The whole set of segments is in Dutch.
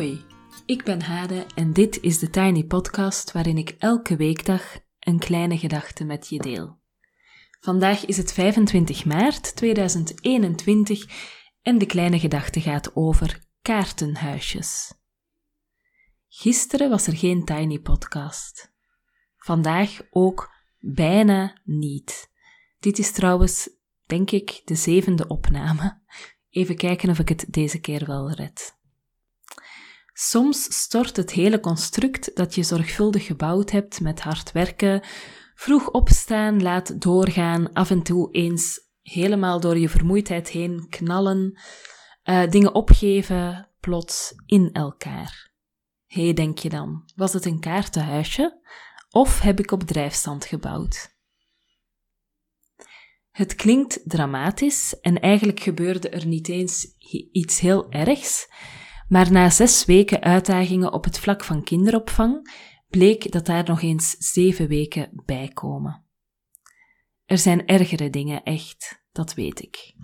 Hoi, ik ben Hade en dit is de Tiny Podcast waarin ik elke weekdag een kleine gedachte met je deel. Vandaag is het 25 maart 2021 en de kleine gedachte gaat over kaartenhuisjes. Gisteren was er geen Tiny Podcast. Vandaag ook bijna niet. Dit is trouwens, denk ik, de zevende opname. Even kijken of ik het deze keer wel red. Soms stort het hele construct dat je zorgvuldig gebouwd hebt met hard werken, vroeg opstaan, laat doorgaan, af en toe eens helemaal door je vermoeidheid heen knallen, uh, dingen opgeven, plots in elkaar. Hé, hey, denk je dan, was het een kaartenhuisje? Of heb ik op drijfstand gebouwd? Het klinkt dramatisch en eigenlijk gebeurde er niet eens iets heel ergs, maar na zes weken uitdagingen op het vlak van kinderopvang bleek dat daar nog eens zeven weken bij komen. Er zijn ergere dingen, echt, dat weet ik.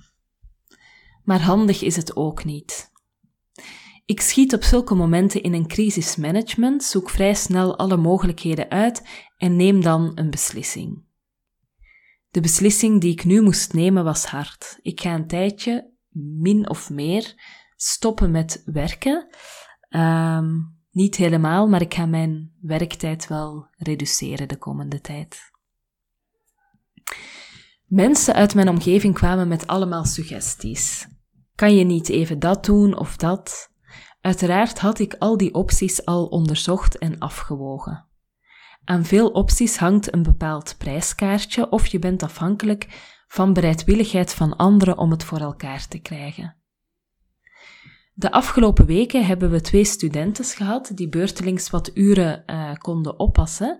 Maar handig is het ook niet. Ik schiet op zulke momenten in een crisismanagement, zoek vrij snel alle mogelijkheden uit en neem dan een beslissing. De beslissing die ik nu moest nemen was hard. Ik ga een tijdje, min of meer, stoppen met werken. Um, niet helemaal, maar ik ga mijn werktijd wel reduceren de komende tijd. Mensen uit mijn omgeving kwamen met allemaal suggesties. Kan je niet even dat doen of dat? Uiteraard had ik al die opties al onderzocht en afgewogen. Aan veel opties hangt een bepaald prijskaartje of je bent afhankelijk van bereidwilligheid van anderen om het voor elkaar te krijgen. De afgelopen weken hebben we twee studenten gehad die beurtelings wat uren uh, konden oppassen.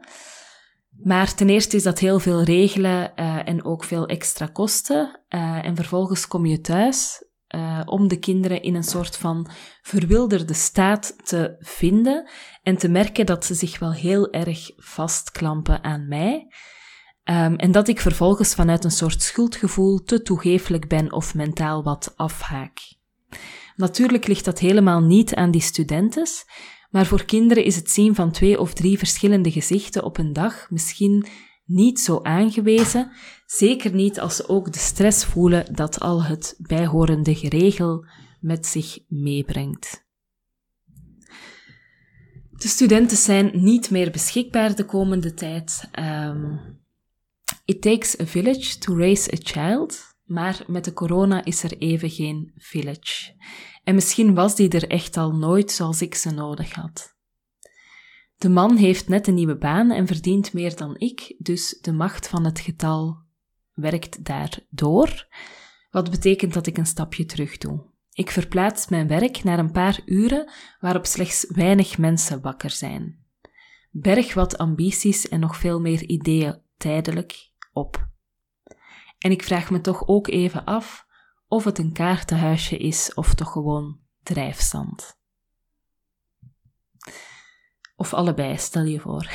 Maar ten eerste is dat heel veel regelen uh, en ook veel extra kosten. Uh, en vervolgens kom je thuis om de kinderen in een soort van verwilderde staat te vinden en te merken dat ze zich wel heel erg vastklampen aan mij. Um, en dat ik vervolgens vanuit een soort schuldgevoel te toegeeflijk ben of mentaal wat afhaak. Natuurlijk ligt dat helemaal niet aan die studentes, maar voor kinderen is het zien van twee of drie verschillende gezichten op een dag misschien niet zo aangewezen, zeker niet als ze ook de stress voelen dat al het bijhorende geregel met zich meebrengt. De studenten zijn niet meer beschikbaar de komende tijd. Um, it takes a village to raise a child. Maar met de corona is er even geen village. En misschien was die er echt al nooit zoals ik ze nodig had. De man heeft net een nieuwe baan en verdient meer dan ik, dus de macht van het getal werkt daardoor, wat betekent dat ik een stapje terug doe. Ik verplaats mijn werk naar een paar uren waarop slechts weinig mensen wakker zijn. Berg wat ambities en nog veel meer ideeën tijdelijk op. En ik vraag me toch ook even af of het een kaartenhuisje is of toch gewoon drijfzand. Of allebei, stel je voor.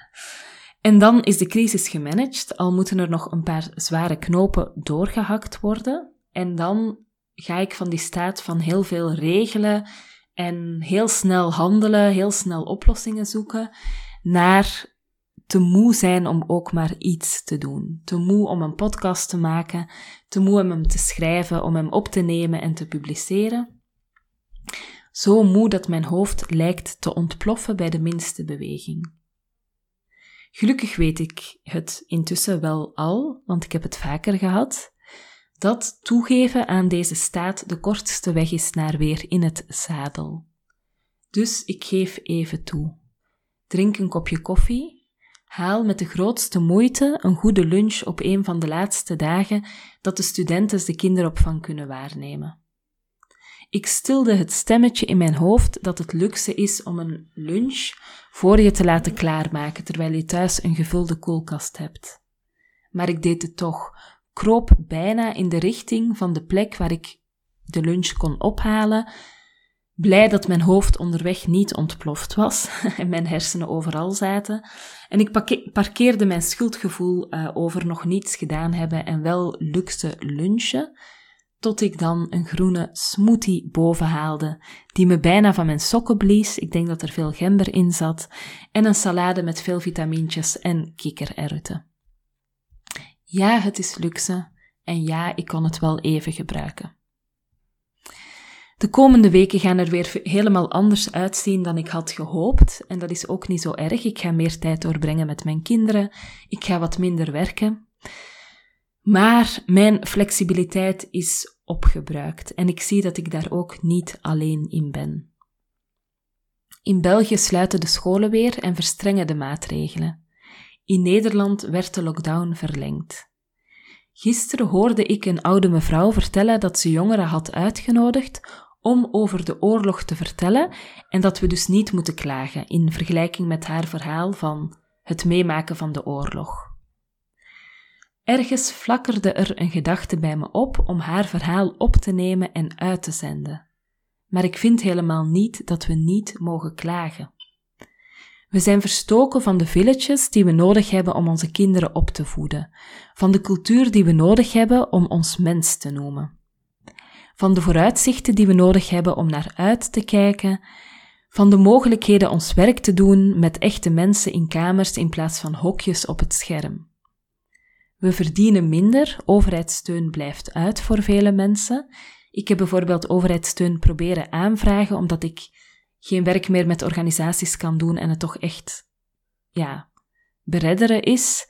en dan is de crisis gemanaged, al moeten er nog een paar zware knopen doorgehakt worden. En dan ga ik van die staat van heel veel regelen en heel snel handelen, heel snel oplossingen zoeken, naar te moe zijn om ook maar iets te doen. Te moe om een podcast te maken, te moe om hem te schrijven, om hem op te nemen en te publiceren. Zo moe dat mijn hoofd lijkt te ontploffen bij de minste beweging. Gelukkig weet ik het intussen wel al, want ik heb het vaker gehad, dat toegeven aan deze staat de kortste weg is naar weer in het zadel. Dus ik geef even toe. Drink een kopje koffie, Haal met de grootste moeite een goede lunch op een van de laatste dagen dat de studenten de kinderopvang kunnen waarnemen. Ik stilde het stemmetje in mijn hoofd dat het luxe is om een lunch voor je te laten klaarmaken terwijl je thuis een gevulde koelkast hebt. Maar ik deed het toch, kroop bijna in de richting van de plek waar ik de lunch kon ophalen Blij dat mijn hoofd onderweg niet ontploft was en mijn hersenen overal zaten. En ik parkeerde mijn schuldgevoel uh, over nog niets gedaan hebben en wel luxe lunchen. tot ik dan een groene smoothie boven haalde, die me bijna van mijn sokken blies, ik denk dat er veel gember in zat, en een salade met veel vitamintjes en kikkererwten. Ja, het is luxe, en ja, ik kon het wel even gebruiken. De komende weken gaan er weer helemaal anders uitzien dan ik had gehoopt. En dat is ook niet zo erg. Ik ga meer tijd doorbrengen met mijn kinderen. Ik ga wat minder werken. Maar mijn flexibiliteit is opgebruikt en ik zie dat ik daar ook niet alleen in ben. In België sluiten de scholen weer en verstrengen de maatregelen. In Nederland werd de lockdown verlengd. Gisteren hoorde ik een oude mevrouw vertellen dat ze jongeren had uitgenodigd om over de oorlog te vertellen en dat we dus niet moeten klagen in vergelijking met haar verhaal van het meemaken van de oorlog. Ergens flakkerde er een gedachte bij me op om haar verhaal op te nemen en uit te zenden. Maar ik vind helemaal niet dat we niet mogen klagen. We zijn verstoken van de villages die we nodig hebben om onze kinderen op te voeden, van de cultuur die we nodig hebben om ons mens te noemen, van de vooruitzichten die we nodig hebben om naar uit te kijken, van de mogelijkheden ons werk te doen met echte mensen in kamers in plaats van hokjes op het scherm. We verdienen minder, overheidssteun blijft uit voor vele mensen. Ik heb bijvoorbeeld overheidssteun proberen aanvragen omdat ik geen werk meer met organisaties kan doen en het toch echt, ja, beredderen is.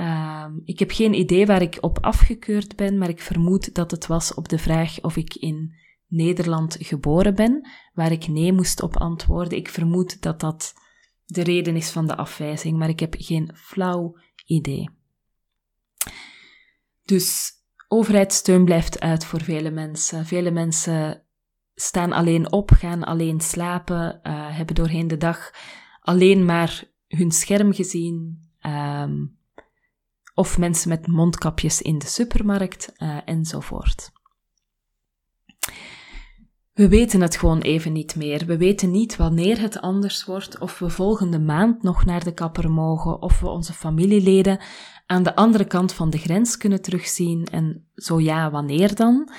Uh, ik heb geen idee waar ik op afgekeurd ben, maar ik vermoed dat het was op de vraag of ik in Nederland geboren ben, waar ik nee moest op antwoorden. Ik vermoed dat dat de reden is van de afwijzing, maar ik heb geen flauw idee. Dus overheidssteun blijft uit voor vele mensen. Vele mensen staan alleen op, gaan alleen slapen, uh, hebben doorheen de dag alleen maar hun scherm gezien. Um, of mensen met mondkapjes in de supermarkt uh, enzovoort. We weten het gewoon even niet meer. We weten niet wanneer het anders wordt, of we volgende maand nog naar de kapper mogen, of we onze familieleden aan de andere kant van de grens kunnen terugzien en zo ja, wanneer dan?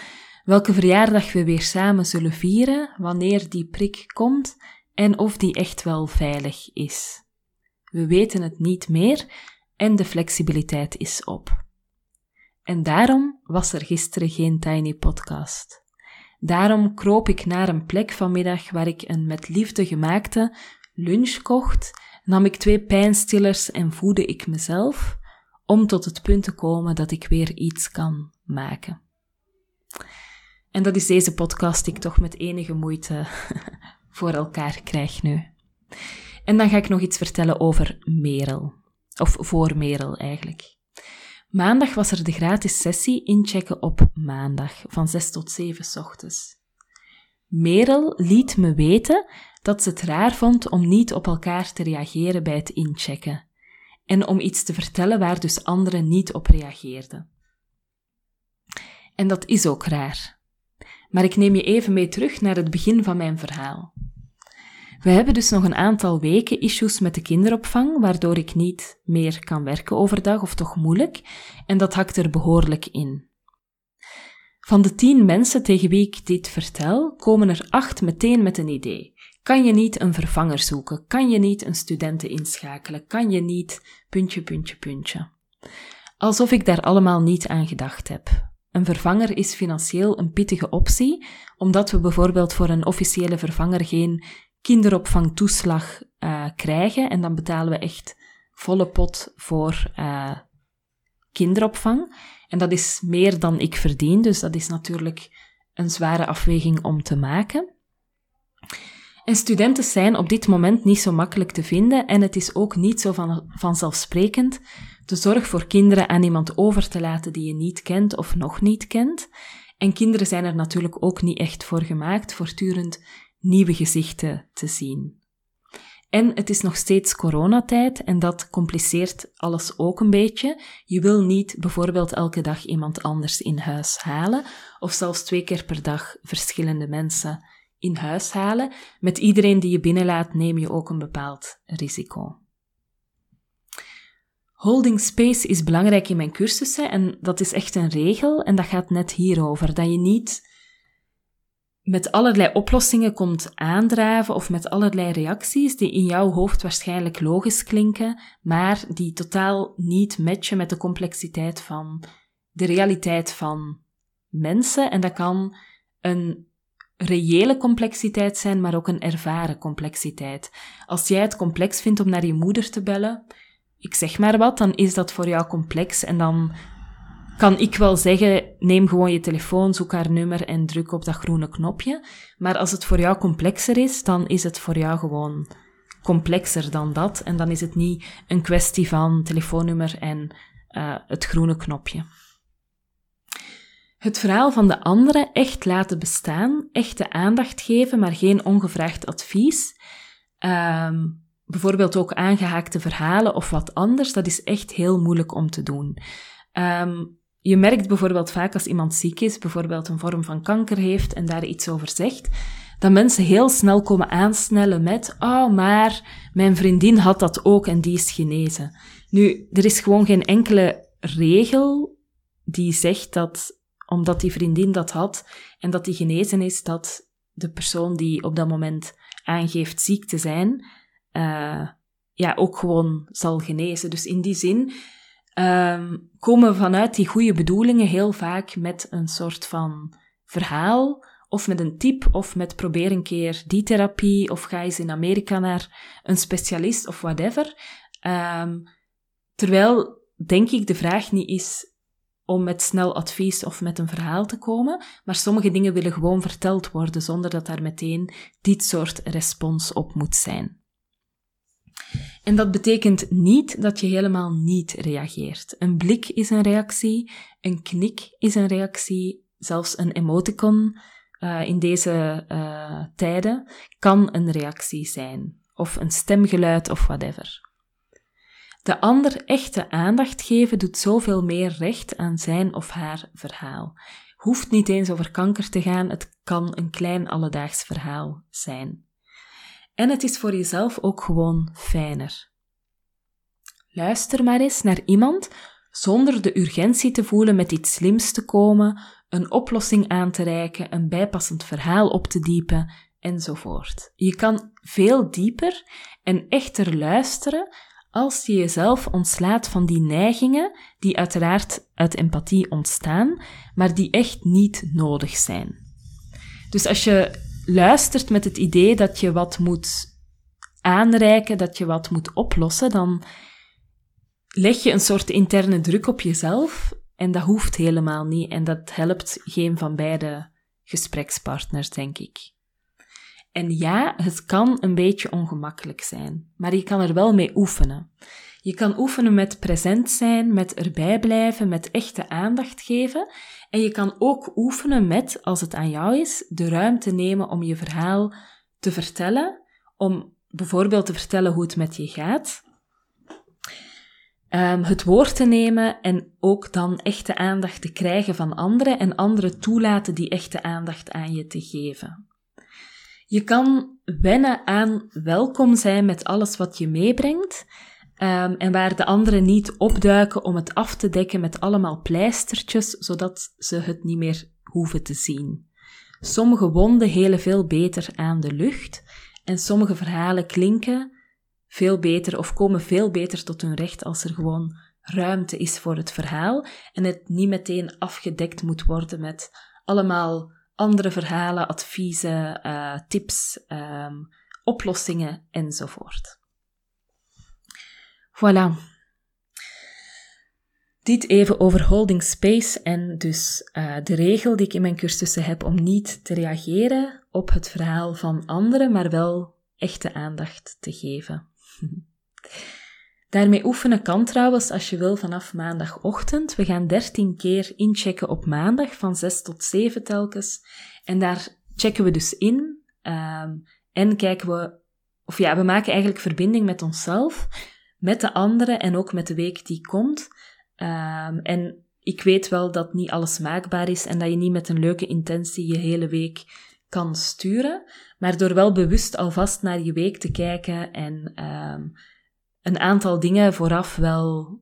Welke verjaardag we weer samen zullen vieren, wanneer die prik komt en of die echt wel veilig is. We weten het niet meer en de flexibiliteit is op. En daarom was er gisteren geen Tiny Podcast. Daarom kroop ik naar een plek vanmiddag waar ik een met liefde gemaakte lunch kocht, nam ik twee pijnstillers en voedde ik mezelf om tot het punt te komen dat ik weer iets kan maken. En dat is deze podcast die ik toch met enige moeite voor elkaar krijg nu. En dan ga ik nog iets vertellen over Merel. Of voor Merel eigenlijk. Maandag was er de gratis sessie inchecken op maandag van 6 tot 7 ochtends. Merel liet me weten dat ze het raar vond om niet op elkaar te reageren bij het inchecken en om iets te vertellen waar dus anderen niet op reageerden. En dat is ook raar. Maar ik neem je even mee terug naar het begin van mijn verhaal. We hebben dus nog een aantal weken issues met de kinderopvang, waardoor ik niet meer kan werken overdag, of toch moeilijk, en dat hakt er behoorlijk in. Van de tien mensen tegen wie ik dit vertel, komen er acht meteen met een idee. Kan je niet een vervanger zoeken? Kan je niet een studenten inschakelen? Kan je niet puntje, puntje, puntje? Alsof ik daar allemaal niet aan gedacht heb. Een vervanger is financieel een pittige optie, omdat we bijvoorbeeld voor een officiële vervanger geen kinderopvangtoeslag uh, krijgen en dan betalen we echt volle pot voor uh, kinderopvang. En dat is meer dan ik verdien, dus dat is natuurlijk een zware afweging om te maken. En studenten zijn op dit moment niet zo makkelijk te vinden en het is ook niet zo van, vanzelfsprekend de zorg voor kinderen aan iemand over te laten die je niet kent of nog niet kent. En kinderen zijn er natuurlijk ook niet echt voor gemaakt voortdurend nieuwe gezichten te zien. En het is nog steeds coronatijd en dat compliceert alles ook een beetje. Je wil niet bijvoorbeeld elke dag iemand anders in huis halen of zelfs twee keer per dag verschillende mensen in huis halen. Met iedereen die je binnenlaat neem je ook een bepaald risico. Holding space is belangrijk in mijn cursussen en dat is echt een regel en dat gaat net hierover. Dat je niet met allerlei oplossingen komt aandraven of met allerlei reacties die in jouw hoofd waarschijnlijk logisch klinken, maar die totaal niet matchen met de complexiteit van de realiteit van mensen. En dat kan een reële complexiteit zijn, maar ook een ervaren complexiteit. Als jij het complex vindt om naar je moeder te bellen, ik zeg maar wat, dan is dat voor jou complex en dan kan ik wel zeggen, neem gewoon je telefoon, zoek haar nummer en druk op dat groene knopje. Maar als het voor jou complexer is, dan is het voor jou gewoon complexer dan dat. En dan is het niet een kwestie van telefoonnummer en uh, het groene knopje. Het verhaal van de andere echt laten bestaan, echte aandacht geven, maar geen ongevraagd advies. Um, bijvoorbeeld ook aangehaakte verhalen of wat anders, dat is echt heel moeilijk om te doen. Um, je merkt bijvoorbeeld vaak als iemand ziek is, bijvoorbeeld een vorm van kanker heeft en daar iets over zegt, dat mensen heel snel komen aansnellen met, oh, maar mijn vriendin had dat ook en die is genezen. Nu, er is gewoon geen enkele regel die zegt dat omdat die vriendin dat had en dat die genezen is, dat de persoon die op dat moment aangeeft ziek te zijn, uh, ja, ook gewoon zal genezen. Dus in die zin um, komen vanuit die goede bedoelingen heel vaak met een soort van verhaal of met een tip of met probeer een keer die therapie of ga eens in Amerika naar een specialist of whatever. Um, terwijl denk ik de vraag niet is om met snel advies of met een verhaal te komen, maar sommige dingen willen gewoon verteld worden zonder dat daar meteen dit soort respons op moet zijn. En dat betekent niet dat je helemaal niet reageert. Een blik is een reactie, een knik is een reactie, zelfs een emoticon uh, in deze uh, tijden kan een reactie zijn, of een stemgeluid of whatever. De ander echte aandacht geven doet zoveel meer recht aan zijn of haar verhaal. Hoeft niet eens over kanker te gaan, het kan een klein alledaags verhaal zijn. En het is voor jezelf ook gewoon fijner. Luister maar eens naar iemand zonder de urgentie te voelen met iets slims te komen, een oplossing aan te reiken, een bijpassend verhaal op te diepen enzovoort. Je kan veel dieper en echter luisteren als je jezelf ontslaat van die neigingen die uiteraard uit empathie ontstaan, maar die echt niet nodig zijn. Dus als je luistert met het idee dat je wat moet aanreiken, dat je wat moet oplossen, dan leg je een soort interne druk op jezelf en dat hoeft helemaal niet en dat helpt geen van beide gesprekspartners, denk ik. En ja, het kan een beetje ongemakkelijk zijn, maar je kan er wel mee oefenen. Je kan oefenen met present zijn, met erbij blijven, met echte aandacht geven. En je kan ook oefenen met, als het aan jou is, de ruimte nemen om je verhaal te vertellen. Om bijvoorbeeld te vertellen hoe het met je gaat. Um, het woord te nemen en ook dan echte aandacht te krijgen van anderen en anderen toelaten die echte aandacht aan je te geven. Je kan wennen aan welkom zijn met alles wat je meebrengt um, en waar de anderen niet opduiken om het af te dekken met allemaal pleistertjes, zodat ze het niet meer hoeven te zien. Sommige wonden helen veel beter aan de lucht en sommige verhalen klinken veel beter of komen veel beter tot hun recht als er gewoon ruimte is voor het verhaal en het niet meteen afgedekt moet worden met allemaal andere verhalen, adviezen, uh, tips, um, oplossingen enzovoort. Voilà. Dit even over holding space en dus uh, de regel die ik in mijn cursussen heb om niet te reageren op het verhaal van anderen, maar wel echte aandacht te geven. Daarmee oefenen kan trouwens, als je wil, vanaf maandagochtend. We gaan 13 keer inchecken op maandag, van 6 tot 7 telkens. En daar checken we dus in. Um, en kijken we, of ja, we maken eigenlijk verbinding met onszelf, met de anderen en ook met de week die komt. Um, en ik weet wel dat niet alles maakbaar is en dat je niet met een leuke intentie je hele week kan sturen. Maar door wel bewust alvast naar je week te kijken en um, een aantal dingen vooraf wel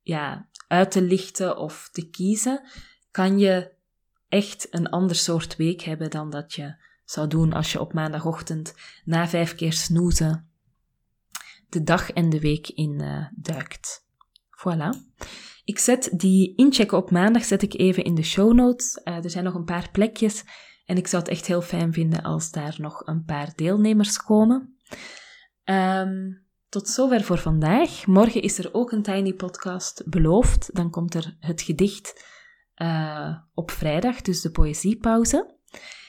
ja, uit te lichten of te kiezen, kan je echt een ander soort week hebben dan dat je zou doen als je op maandagochtend na vijf keer snoezen de dag en de week in uh, duikt. Voilà. Ik zet die inchecken op maandag zet ik even in de show notes. Uh, er zijn nog een paar plekjes en ik zou het echt heel fijn vinden als daar nog een paar deelnemers komen. Um, tot zover voor vandaag. Morgen is er ook een Tiny Podcast beloofd. Dan komt er het gedicht uh, op vrijdag, dus de poëziepauze.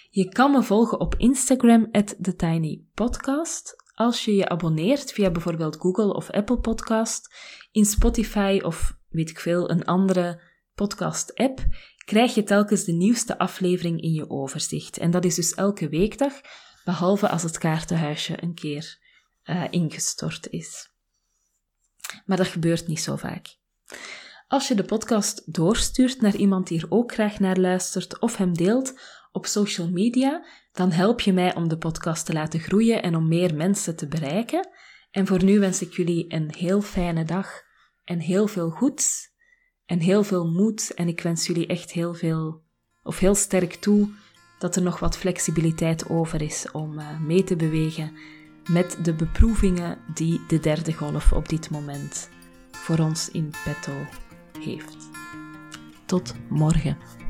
Je kan me volgen op Instagram, at TheTinyPodcast. Als je je abonneert via bijvoorbeeld Google of Apple Podcast, in Spotify of weet ik veel, een andere podcast-app, krijg je telkens de nieuwste aflevering in je overzicht. En dat is dus elke weekdag, behalve als het kaartenhuisje een keer uh, ingestort is. Maar dat gebeurt niet zo vaak. Als je de podcast doorstuurt naar iemand die er ook graag naar luistert of hem deelt op social media, dan help je mij om de podcast te laten groeien en om meer mensen te bereiken. En voor nu wens ik jullie een heel fijne dag en heel veel goeds en heel veel moed. En ik wens jullie echt heel veel, of heel sterk toe, dat er nog wat flexibiliteit over is om uh, mee te bewegen met de beproevingen die de derde golf op dit moment voor ons in petto heeft. Tot morgen.